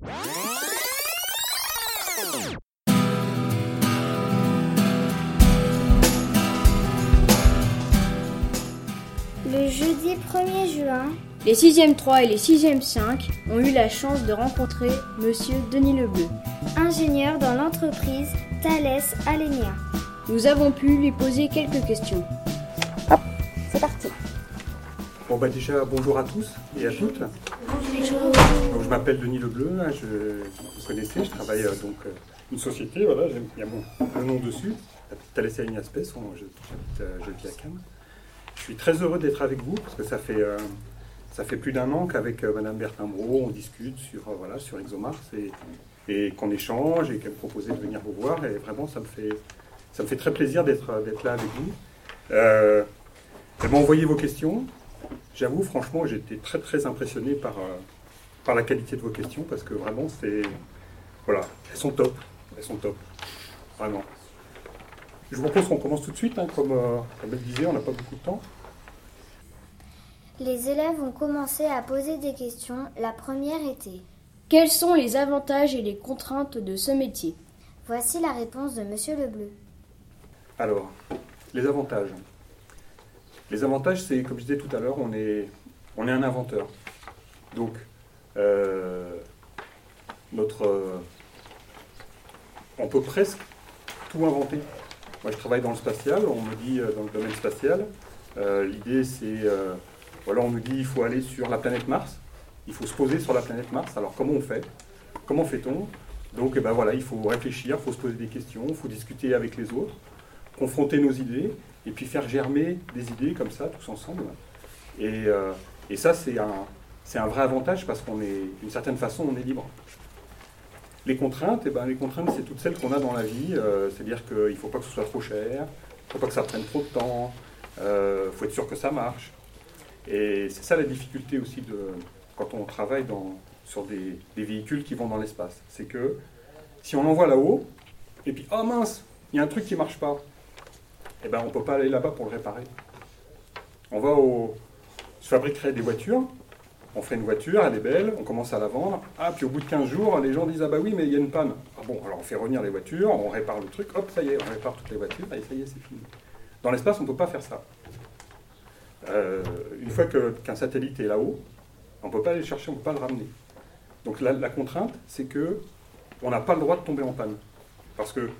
Le jeudi 1er juin, Les 6e 3 et les 6e 5 ont eu la chance de rencontrer Monsieur Denis Lebleu. ingénieur dans l'entreprise Thales Alenia. Nous avons pu lui poser quelques questions. C'est parti. Bon bah déjà bonjour à tous et à toutes. Donc, je m'appelle Denis Lebleu, hein, je, vous connaissez, je travaille euh, donc euh, une société, voilà, il y a mon nom dessus, Space, on- je- euh, je vis à Cannes. Je suis très heureux d'être avec vous parce que ça fait, euh, ça fait plus d'un an qu'avec Madame Bertin Bro, on discute sur, voilà, sur ExoMars et, et qu'on échange et qu'elle me proposait de venir vous voir et vraiment ça me fait, ça me fait très plaisir d'être là avec vous. Elle m'a envoyé vos questions. J'avoue, franchement, été très très impressionné par, par la qualité de vos questions parce que vraiment, c'est. Voilà, elles sont top. Elles sont top. Vraiment. Je vous propose qu'on commence tout de suite, hein, comme, euh, comme elle disait, on n'a pas beaucoup de temps. Les élèves ont commencé à poser des questions. La première était Quels sont les avantages et les contraintes de ce métier? Voici la réponse de Monsieur Lebleu. Alors, les avantages. Les avantages, c'est, comme je disais tout à l'heure, on est, on est un inventeur. Donc, notre, euh, on peut presque tout inventer. Moi, je travaille dans le spatial, on me dit euh, dans le domaine spatial. euh, L'idée, c'est, euh, voilà, on me dit il faut aller sur la planète Mars, il faut se poser sur la planète Mars. Alors, comment on fait? Comment fait-on? Donc, eh ben voilà, il faut réfléchir, il faut se poser des questions, il faut discuter avec les autres confronter nos idées et puis faire germer des idées comme ça, tous ensemble. Et, euh, et ça, c'est un, c'est un vrai avantage parce qu'on est, d'une certaine façon, on est libre. Les contraintes, eh ben, les contraintes, c'est toutes celles qu'on a dans la vie. euh, C'est-à-dire qu'il ne faut pas que ce soit trop cher, il ne faut pas que ça prenne trop de temps, il faut être sûr que ça marche. Et c'est ça la difficulté aussi de, quand on travaille sur des, véhicules qui vont dans l'espace. C'est que si on envoie là-haut, et puis, oh mince, il y a un truc qui ne marche pas, eh ben, on ne peut pas aller là-bas pour le réparer. On va au. Je des voitures, on fait une voiture, elle est belle, on commence à la vendre. Ah, puis au bout de 15 jours, les gens disent Ah bah oui, mais il y a une panne. Ah bon, alors on fait revenir les voitures, on répare le truc, hop, ça y est, on répare toutes les voitures, et ça y est, c'est fini. Dans l'espace, on ne peut pas faire ça. Euh, une fois qu'un satellite est là-haut, on ne peut pas aller le chercher, on ne peut pas le ramener. Donc la, contrainte, c'est que on n'a pas le droit de tomber en panne. Parce que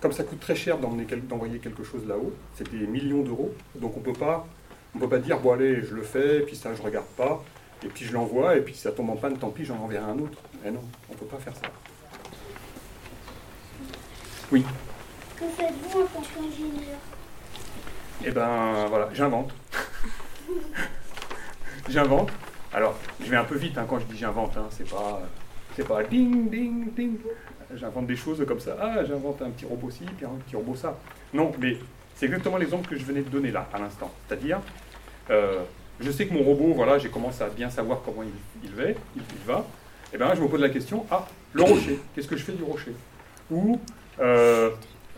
comme ça coûte très cher d'envoyer quelque chose là-haut, c'est des millions d'euros, donc on on peut pas dire bon allez je le fais, puis ça je regarde pas, et puis je l'envoie, et puis si ça tombe en panne, tant pis, j'en enverrai un autre. Mais non, on peut pas faire ça. Oui. Que faites-vous en tant qu'ingénieur? Eh ben voilà, j'invente. j'invente. Alors, je vais un peu vite hein, quand je dis j'invente, hein, c'est pas, c'est pas ding ding ding. J'invente des choses comme ça. Ah, j'invente un petit robot ci, puis un petit robot ça. Non, mais c'est exactement l'exemple que je venais de donner là, à l'instant. C'est-à-dire, euh, je sais que mon robot, voilà, j'ai commencé à bien savoir comment il, il va, il, il va. Et bien là, je me pose la question, ah, le rocher, qu'est-ce que je fais du rocher? Ou, euh,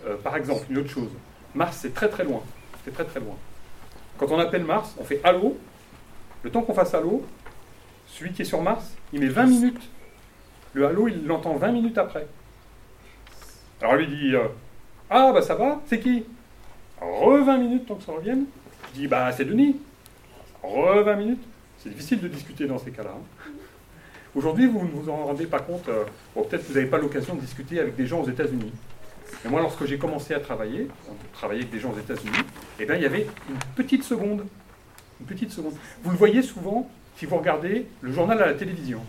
euh, par exemple, une autre chose, Mars, c'est très très loin. C'est très très loin. Quand on appelle Mars, on fait allô. Le temps qu'on fasse allô, celui qui est sur Mars, il met 20 minutes. Le allô, il l'entend 20 minutes après. Alors lui dit euh, Ah, bah ça va, c'est qui? Re 20 minutes tant que ça revienne. Je dis Bah c'est Denis. Re 20 minutes. C'est difficile de discuter dans ces cas-là. hein. Aujourd'hui, vous ne vous en rendez pas compte. euh, bon, peut-être que vous n'avez pas l'occasion de discuter avec des gens aux États-Unis. Mais moi, lorsque j'ai commencé à travailler, travailler avec des gens aux États-Unis, eh bien, il y avait une petite seconde. Une petite seconde. Vous le voyez souvent si vous regardez le journal à la télévision.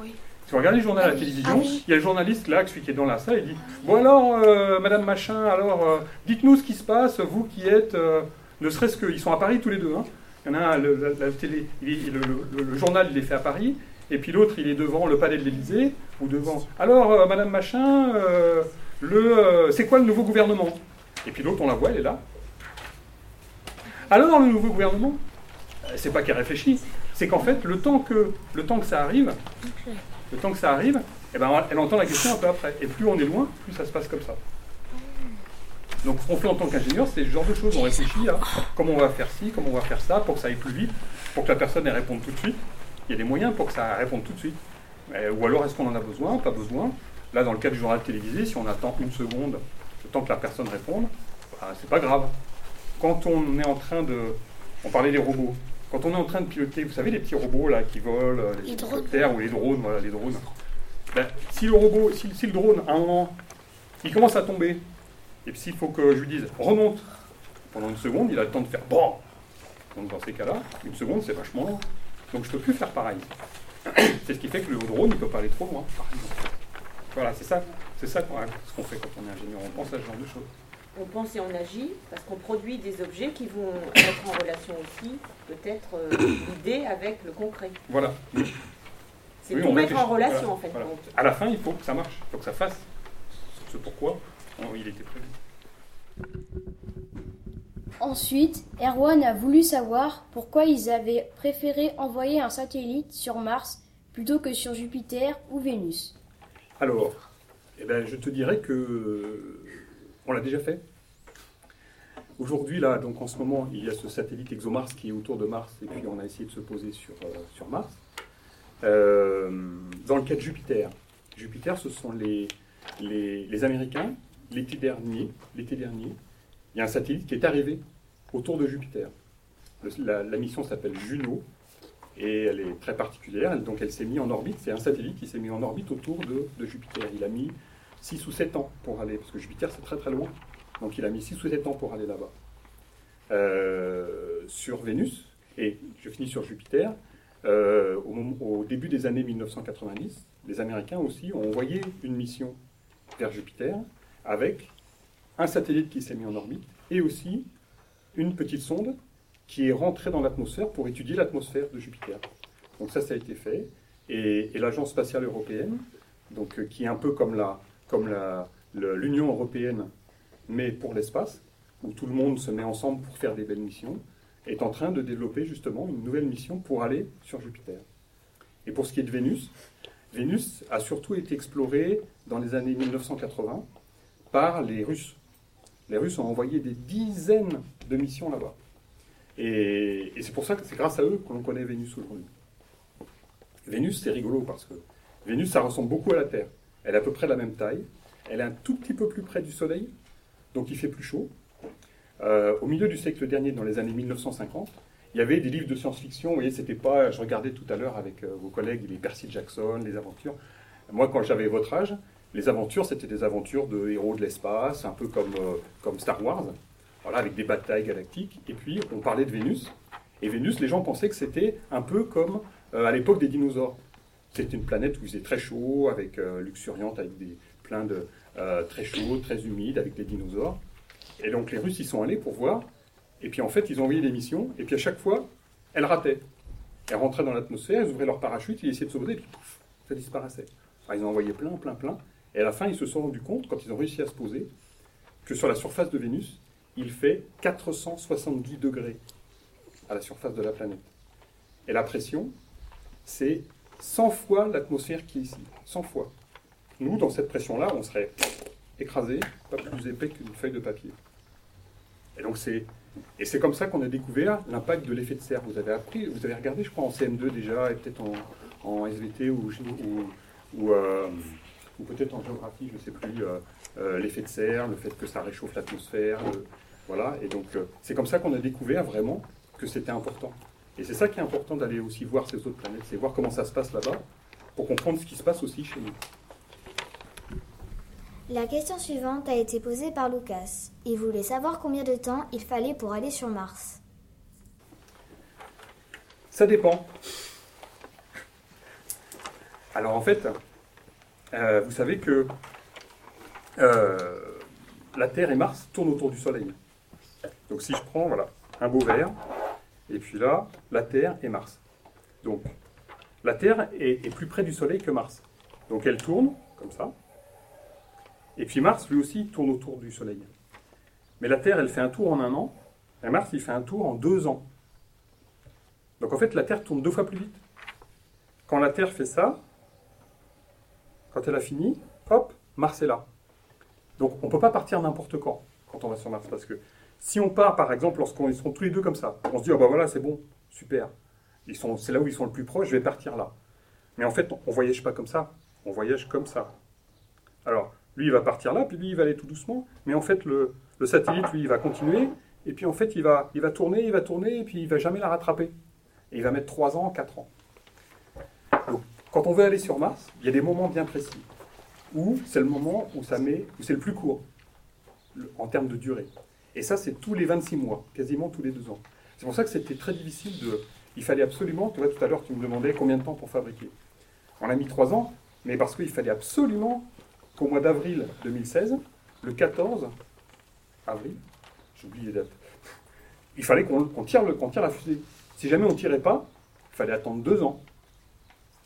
Oui. Si vous regardez le journal à la télévision, Ah oui. il y a le journaliste là, celui qui est dans la salle, il dit Bon alors, euh, Madame Machin, alors, euh, dites-nous ce qui se passe, vous qui êtes, euh, ne serait-ce qu'ils sont à Paris tous les deux. hein. Il y en a un, le, la, la télé, il le, le- le journal, il est fait à Paris, et puis l'autre, il est devant le palais de l'Élysée, ou devant. Alors, euh, Madame Machin, euh, le, euh, c'est quoi le nouveau gouvernement? Et puis l'autre, on la voit, elle est là. Alors, le nouveau gouvernement C'est pas qu'elle réfléchit, c'est qu'en fait, le temps que, le temps que ça arrive, le temps que ça arrive, eh ben, elle entend la question un peu après. Et plus on est loin, plus ça se passe comme ça. Donc ce qu'on fait en tant qu'ingénieur, c'est ce genre de choses. On réfléchit à comment on va faire ci, comment on va faire ça, pour que ça aille plus vite, pour que la personne elle réponde tout de suite. Il y a des moyens pour que ça réponde tout de suite. ou alors est-ce qu'on en a besoin Pas besoin? Là, dans le cas du journal télévisé, si on attend une seconde, le temps que la personne réponde, bah, c'est pas grave. Quand on est en train de. On parlait des robots. Quand on est en train de piloter, vous savez, les petits robots là qui volent, euh, les, hélicoptères ou les drones, voilà, les drones. Ben, si le robot, si, le drone, à un moment, il commence à tomber, et puis s'il faut que je lui dise remonte pendant une seconde, il a le temps de faire bon. Donc dans ces cas-là, une seconde, c'est vachement long. Donc je ne peux plus faire pareil. c'est ce qui fait que le drone ne peut pas aller trop loin, Voilà, c'est ça, c'est ça ce qu'on fait quand on est ingénieur. On pense à ce genre de choses. On pense et on agit parce qu'on produit des objets qui vont mettre en relation aussi peut-être euh, l'idée avec le concret. Voilà. C'est tout mettre en relation en fait. À la fin, il faut que ça marche, il faut que ça fasse ce pourquoi il était prévu. Ensuite, Erwan a voulu savoir pourquoi ils avaient préféré envoyer un satellite sur Mars plutôt que sur Jupiter ou Vénus. Alors, eh ben, je te dirais que on l'a déjà fait. Aujourd'hui, là, donc en ce moment, il y a ce satellite ExoMars qui est autour de Mars, et puis on a essayé de se poser sur, euh, sur Mars. Euh, dans le cas de Jupiter, Jupiter, ce sont les, les, les Américains, l'été dernier, l'été dernier, il y a un satellite qui est arrivé autour de Jupiter. la, mission s'appelle Juno et elle est très particulière. Donc elle s'est mise en orbite. C'est un satellite qui s'est mis en orbite autour de, Jupiter. Il a mis 6 ou 7 ans pour aller, parce que Jupiter c'est très très loin. Donc il a mis 6 ou 7 ans pour aller là-bas. Euh, sur Vénus, et je finis sur Jupiter, euh, au, au, début des années 1990, les Américains aussi ont envoyé une mission vers Jupiter avec un satellite qui s'est mis en orbite et aussi une petite sonde qui est rentrée dans l'atmosphère pour étudier l'atmosphère de Jupiter. Donc ça, ça a été fait. Et, l'Agence spatiale européenne, donc, euh, qui est un peu comme la, comme l'Union européenne, mais pour l'espace, où tout le monde se met ensemble pour faire des belles missions, est en train de développer justement une nouvelle mission pour aller sur Jupiter. Et pour ce qui est de Vénus, Vénus a surtout été explorée dans les années 1980 par les Russes. Les Russes ont envoyé des dizaines de missions là-bas. Et, c'est pour ça que c'est grâce à eux qu'on connaît Vénus aujourd'hui. Vénus, c'est rigolo parce que Vénus, ça ressemble beaucoup à la Terre. Elle est à peu près de la même taille. Elle est un tout petit peu plus près du Soleil, donc il fait plus chaud. Euh, au milieu du siècle dernier, dans les années 1950, il y avait des livres de science-fiction. Vous voyez, c'était pas. Je regardais tout à l'heure avec euh, vos collègues les Percy Jackson, les aventures. Moi, quand j'avais votre âge, les aventures, c'était des aventures de héros de l'espace, un peu comme, euh, comme Star Wars, voilà, avec des batailles galactiques. Et puis, on parlait de Vénus. Et Vénus, les gens pensaient que c'était un peu comme euh, à l'époque des dinosaures. C'était une planète où il faisait très chaud, avec euh, luxuriante, avec des, plein de très chaud, très humide, avec des dinosaures. Et donc, les Russes y sont allés pour voir. Et puis, en fait, ils ont envoyé des missions. Et puis, à chaque fois, elles rataient. Elles rentraient dans l'atmosphère, elles ouvraient leur parachute, ils essayaient de sauver, et puis pouf, ça disparaissait. ils ont envoyé plein, plein, plein. Et à la fin, ils se sont rendus compte, quand ils ont réussi à se poser, que sur la surface de Vénus, il fait 470 degrés à la surface de la planète. Et la pression, c'est 100 fois l'atmosphère qui est ici. 100 fois. Nous, dans cette pression-là, on serait écrasé, pas plus épais qu'une feuille de papier. Et donc c'est et c'est comme ça qu'on a découvert l'impact de l'effet de serre. Vous avez appris, vous avez regardé, je crois, en CM2 déjà, et peut-être en, SVT ou, ou, euh, ou peut-être en géographie, je ne sais plus, euh, euh, l'effet de serre, le fait que ça réchauffe l'atmosphère. voilà, et donc euh, c'est comme ça qu'on a découvert vraiment que c'était important. Et c'est ça qui est important d'aller aussi voir ces autres planètes, c'est voir comment ça se passe là-bas, pour comprendre ce qui se passe aussi chez nous. La question suivante a été posée par Lucas. Il voulait savoir combien de temps il fallait pour aller sur Mars. Ça dépend. Alors en fait, euh, vous savez que euh, la Terre et Mars tournent autour du Soleil. Donc si je prends voilà, un beau verre, et puis là, la Terre et Mars. Donc la Terre est, est, plus près du Soleil que Mars. Donc elle tourne, comme ça. Et puis Mars, lui aussi, tourne autour du Soleil. Mais la Terre, elle fait un tour en un an, et Mars, il fait un tour en deux ans. Donc en fait, la Terre tourne deux fois plus vite. Quand la Terre fait ça, quand elle a fini, hop, Mars est là. Donc on ne peut pas partir n'importe quand, quand on va sur Mars. Parce que si on part, par exemple, lorsqu'ils seront tous les deux comme ça, on se dit, oh bah voilà, c'est bon, super. C'est là où ils sont le plus proches, je vais partir là. Mais en fait, on ne voyage pas comme ça. On voyage comme ça. Alors, lui, il va partir là, puis lui, il va aller tout doucement. Mais en fait, le, satellite, lui, il va continuer. Et puis, en fait, il va, il va tourner, il va tourner, et puis il ne va jamais la rattraper. Et il va mettre 3 ans, 4 ans. Quand on veut aller sur Mars, il y a des moments bien précis. Où c'est le moment où ça met, où c'est le plus court, en termes de durée. Et ça, c'est tous les 26 mois, quasiment tous les deux ans. C'est pour ça que c'était très difficile de. Il fallait absolument, tu vois, tout à l'heure, tu me demandais combien de temps pour fabriquer. On a mis 3 ans, mais parce qu'il fallait absolument qu'au mois d'avril 2016, le 14 avril, j'oublie les dates, il fallait qu'on tire, tire la fusée. Si jamais on ne tirait pas, il fallait attendre deux ans.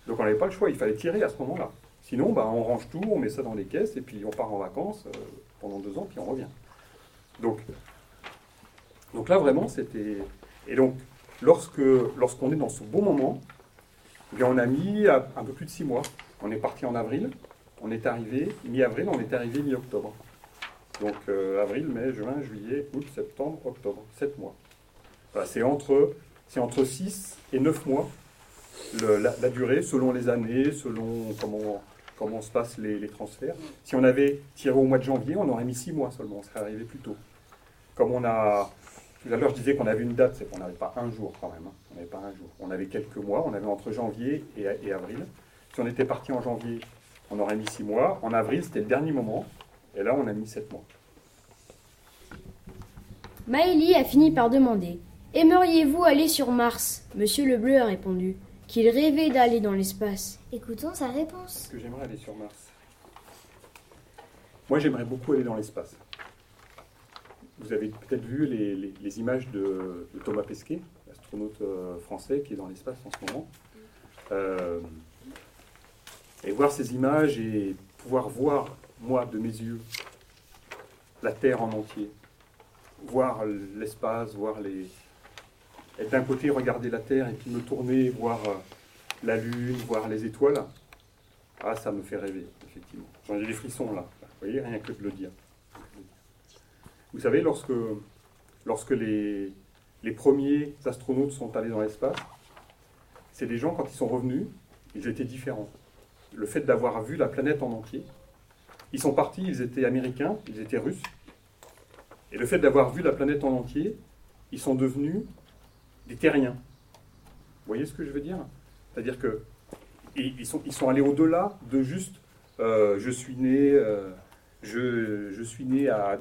Donc on n'avait pas le choix, il fallait tirer à ce moment-là. Sinon, bah, on range tout, on met ça dans les caisses, et puis on part en vacances euh, pendant deux ans, puis on revient. Donc, donc là, vraiment, c'était... Et donc, lorsqu'on est dans ce bon moment, eh bien, on a mis un peu plus de six mois. On est parti en avril, on est arrivé, mi-avril, on est arrivé mi-octobre. Donc euh, avril, mai, juin, juillet, août, septembre, octobre, sept mois. c'est entre, c'est entre 6 et 9 mois la, durée, selon les années, selon comment, comment se passent les, transferts. Si on avait tiré au mois de janvier, on aurait mis 6 mois seulement, on serait arrivé plus tôt. Comme on a. Tout à l'heure, je disais qu'on avait une date, c'est qu'on n'avait pas un jour quand même. Hein. On n'avait pas un jour. On avait quelques mois, on avait entre janvier et, et avril. Si on était parti en janvier, on aurait mis 6 mois. En avril, c'était le dernier moment. Et là, on a mis 7 mois. Maëlie a fini par demander Aimeriez-vous aller sur Mars? Monsieur Lebleu a répondu qu'il rêvait d'aller dans l'espace. Écoutons sa réponse. Est-ce que j'aimerais aller sur Mars Moi, j'aimerais beaucoup aller dans l'espace. Vous avez peut-être vu les, images de, Thomas Pesquet, l'astronaute euh, français qui est dans l'espace en ce moment. Euh, et voir ces images et pouvoir voir, moi, de mes yeux, la Terre en entier, voir l'espace, voir les... Être d'un côté, regarder la Terre et puis me tourner, voir euh, la Lune, voir les étoiles, ah, ça me fait rêver, effectivement. J'en ai des frissons là, vous voyez, rien que de le dire. Vous savez, lorsque, lorsque les, les premiers astronautes sont allés dans l'espace, c'est des gens, quand ils sont revenus, ils étaient différents le fait d'avoir vu la planète en entier. Ils sont partis, ils étaient américains, ils étaient russes. Et le fait d'avoir vu la planète en entier, ils sont devenus des terriens. Vous voyez ce que je veux dire? C'est-à-dire que ils sont, allés au-delà de juste euh, je suis né, euh, je, suis né à,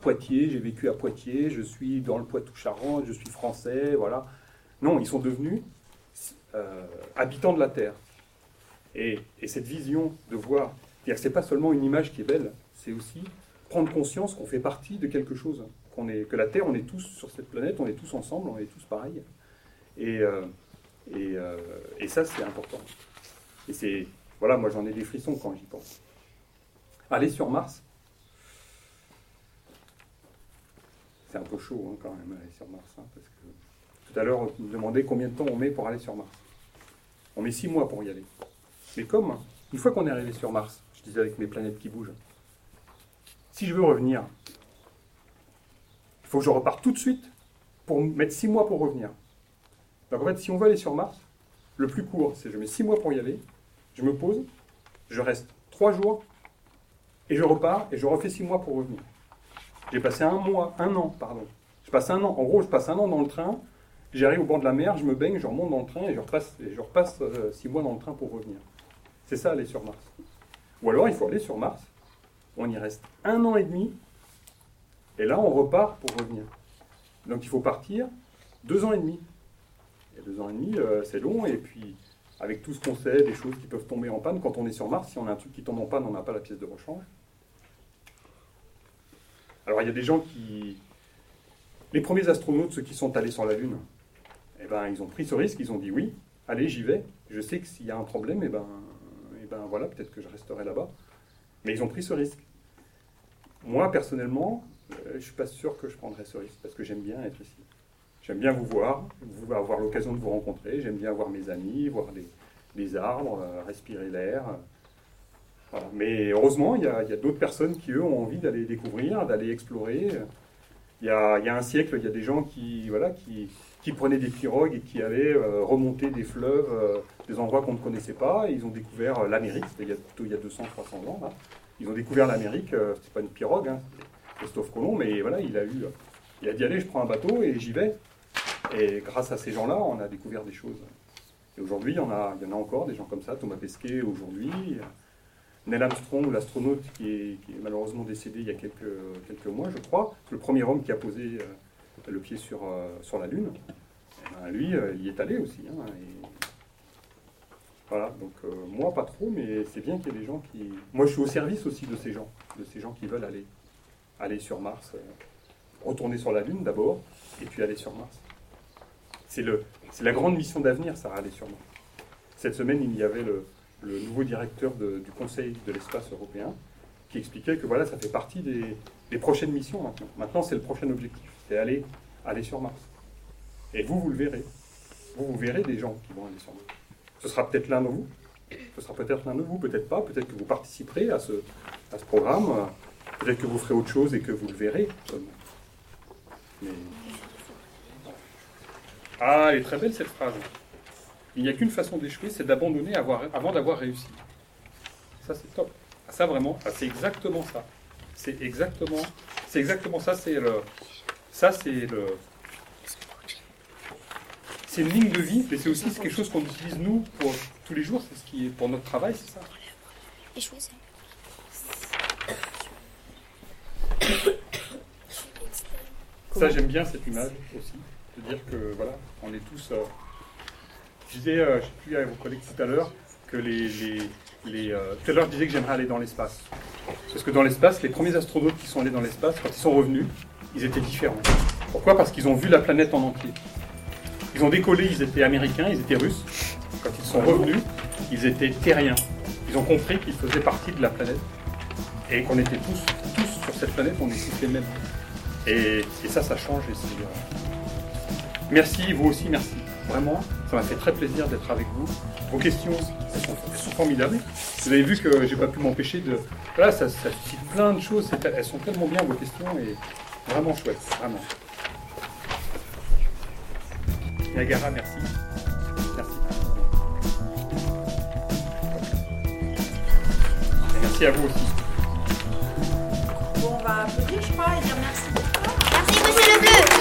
Poitiers, j'ai vécu à Poitiers, je suis dans le Poitou-Charentes, je suis français, voilà. Non, ils sont devenus euh, habitants de la Terre. Et, cette vision de voir, c'est pas seulement une image qui est belle, c'est aussi prendre conscience qu'on fait partie de quelque chose, que la Terre, on est tous sur cette planète, on est tous ensemble, on est tous pareils. Et, euh, euh, et, ça, c'est important. Et c'est, voilà, moi j'en ai des frissons quand j'y pense. Aller sur Mars, c'est un peu chaud hein, quand même, aller sur Mars, hein, parce que tout à l'heure, on me demandait combien de temps on met pour aller sur Mars. On met six mois pour y aller. Mais comme, une fois qu'on est arrivé sur Mars, je disais avec mes planètes qui bougent, si je veux revenir, faut que je reparte tout de suite pour mettre six mois pour revenir. Donc en fait, si on veut aller sur Mars, le plus court, c'est je mets six mois pour y aller, je me pose, je reste trois jours, et je repars, et je refais six mois pour revenir. J'ai passé un mois, un an, pardon. Je passe un an, en gros, je passe un an dans le train, j'arrive au bord de la mer, je me baigne, je remonte dans le train, et je repasse, et je repasse euh, six mois dans le train pour revenir. C'est ça, aller sur Mars. Ou alors, il faut aller sur Mars. On y reste un an et demi. Et là, on repart pour revenir. Donc, il faut partir deux ans et demi. Et deux ans et demi, euh, c'est long. Et puis, avec tout ce qu'on sait, des choses qui peuvent tomber en panne, quand on est sur Mars, si on a un truc qui tombe en panne, on n'a pas la pièce de rechange. Alors, il y a des gens qui. Les premiers astronautes, ceux qui sont allés sur la Lune, eh ben, ils ont pris ce risque, ils ont dit oui, allez, j'y vais. Je sais que s'il y a un problème, eh ben, ben voilà, peut-être que je resterai là-bas. Mais ils ont pris ce risque. Moi, personnellement, je ne suis pas sûr que je prendrais ce risque, parce que j'aime bien être ici. J'aime bien vous voir, avoir l'occasion de vous rencontrer, j'aime bien voir mes amis, voir les, arbres, euh, respirer l'air. Mais heureusement, il y a, d'autres personnes qui, eux, ont envie d'aller découvrir, d'aller explorer. Il y, a, un siècle, il y a des gens qui, prenaient des pirogues et qui allaient euh, remonter des fleuves, euh, des endroits qu'on ne connaissait pas. Ils ont découvert euh, l'Amérique, c'était il y a, il y a 200-300 ans. Ils ont découvert l'Amérique, euh, c'est pas une pirogue, hein, Christophe Colomb, mais voilà, il a eu, il a dit allez, je prends un bateau et j'y vais. Et grâce à ces gens-là, on a découvert des choses. Et aujourd'hui, il y en a, il y en a encore des gens comme ça, Thomas Pesquet aujourd'hui, Neil Armstrong, l'astronaute qui est, malheureusement décédé il y a quelques, quelques mois, je crois, le premier homme qui a posé euh, le pied sur, euh, sur la Lune. Eh ben, lui, euh, il est allé aussi. hein, Voilà, donc moi pas trop, mais c'est bien qu'il y ait des gens qui. Moi je suis au service aussi de ces gens, de ces gens qui veulent aller, aller sur Mars, euh, retourner sur la Lune d'abord, et puis aller sur Mars. C'est la grande mission d'avenir, ça, aller sur Mars. Cette semaine, il y avait le, nouveau directeur du Conseil de l'espace européen qui expliquait que voilà, ça fait partie des, des prochaines missions maintenant. Maintenant, c'est le prochain objectif, c'est aller, aller sur Mars. Et vous, vous le verrez. Vous, vous verrez des gens qui vont aller sur Mars. Ce sera peut-être l'un de vous, ce sera peut-être l'un de vous, peut-être pas, peut-être que vous participerez à ce, à ce programme, peut-être que vous ferez autre chose et que vous le verrez. Ah, elle est très belle cette phrase. Il n'y a qu'une façon d'échouer, c'est d'abandonner avant d'avoir réussi. Ça, c'est top. Ah, ça, vraiment, ah, c'est exactement ça. C'est exactement, c'est exactement ça. C'est le, ça, c'est c'est une ligne de vie, mais c'est aussi quelque chose qu'on utilise nous pour tous les jours. C'est ce qui est pour notre travail, c'est ça. Ça. Ça, j'aime bien cette image aussi, de dire que voilà, on est tous. euh, je disais, euh, je sais plus à vos collègues tout à l'heure, que les. les, les, euh, tout à l'heure, je disais que j'aimerais aller dans l'espace. Parce que dans l'espace, les premiers astronautes qui sont allés dans l'espace, quand ils sont revenus, ils étaient différents. Pourquoi? Parce qu'ils ont vu la planète en entier. Ils ont décollé, ils étaient américains, ils étaient russes. Quand ils sont revenus, ils étaient terriens. Ils ont compris qu'ils faisaient partie de la planète et qu'on était tous, tous sur cette planète, on est tous les mêmes. Et, ça, ça change. Et euh, Merci, vous aussi, merci. Vraiment, ça m'a fait très plaisir d'être avec vous. Vos questions, elles sont, elles sont formidables. Vous avez vu que j'ai pas pu m'empêcher de. Voilà, ça, ça suscite plein de choses. Elles sont tellement bien vos questions et vraiment chouette, vraiment. Niagara, merci. Merci. Merci à vous aussi. Bon, on va applaudir, je crois, et dire merci. ஒன்று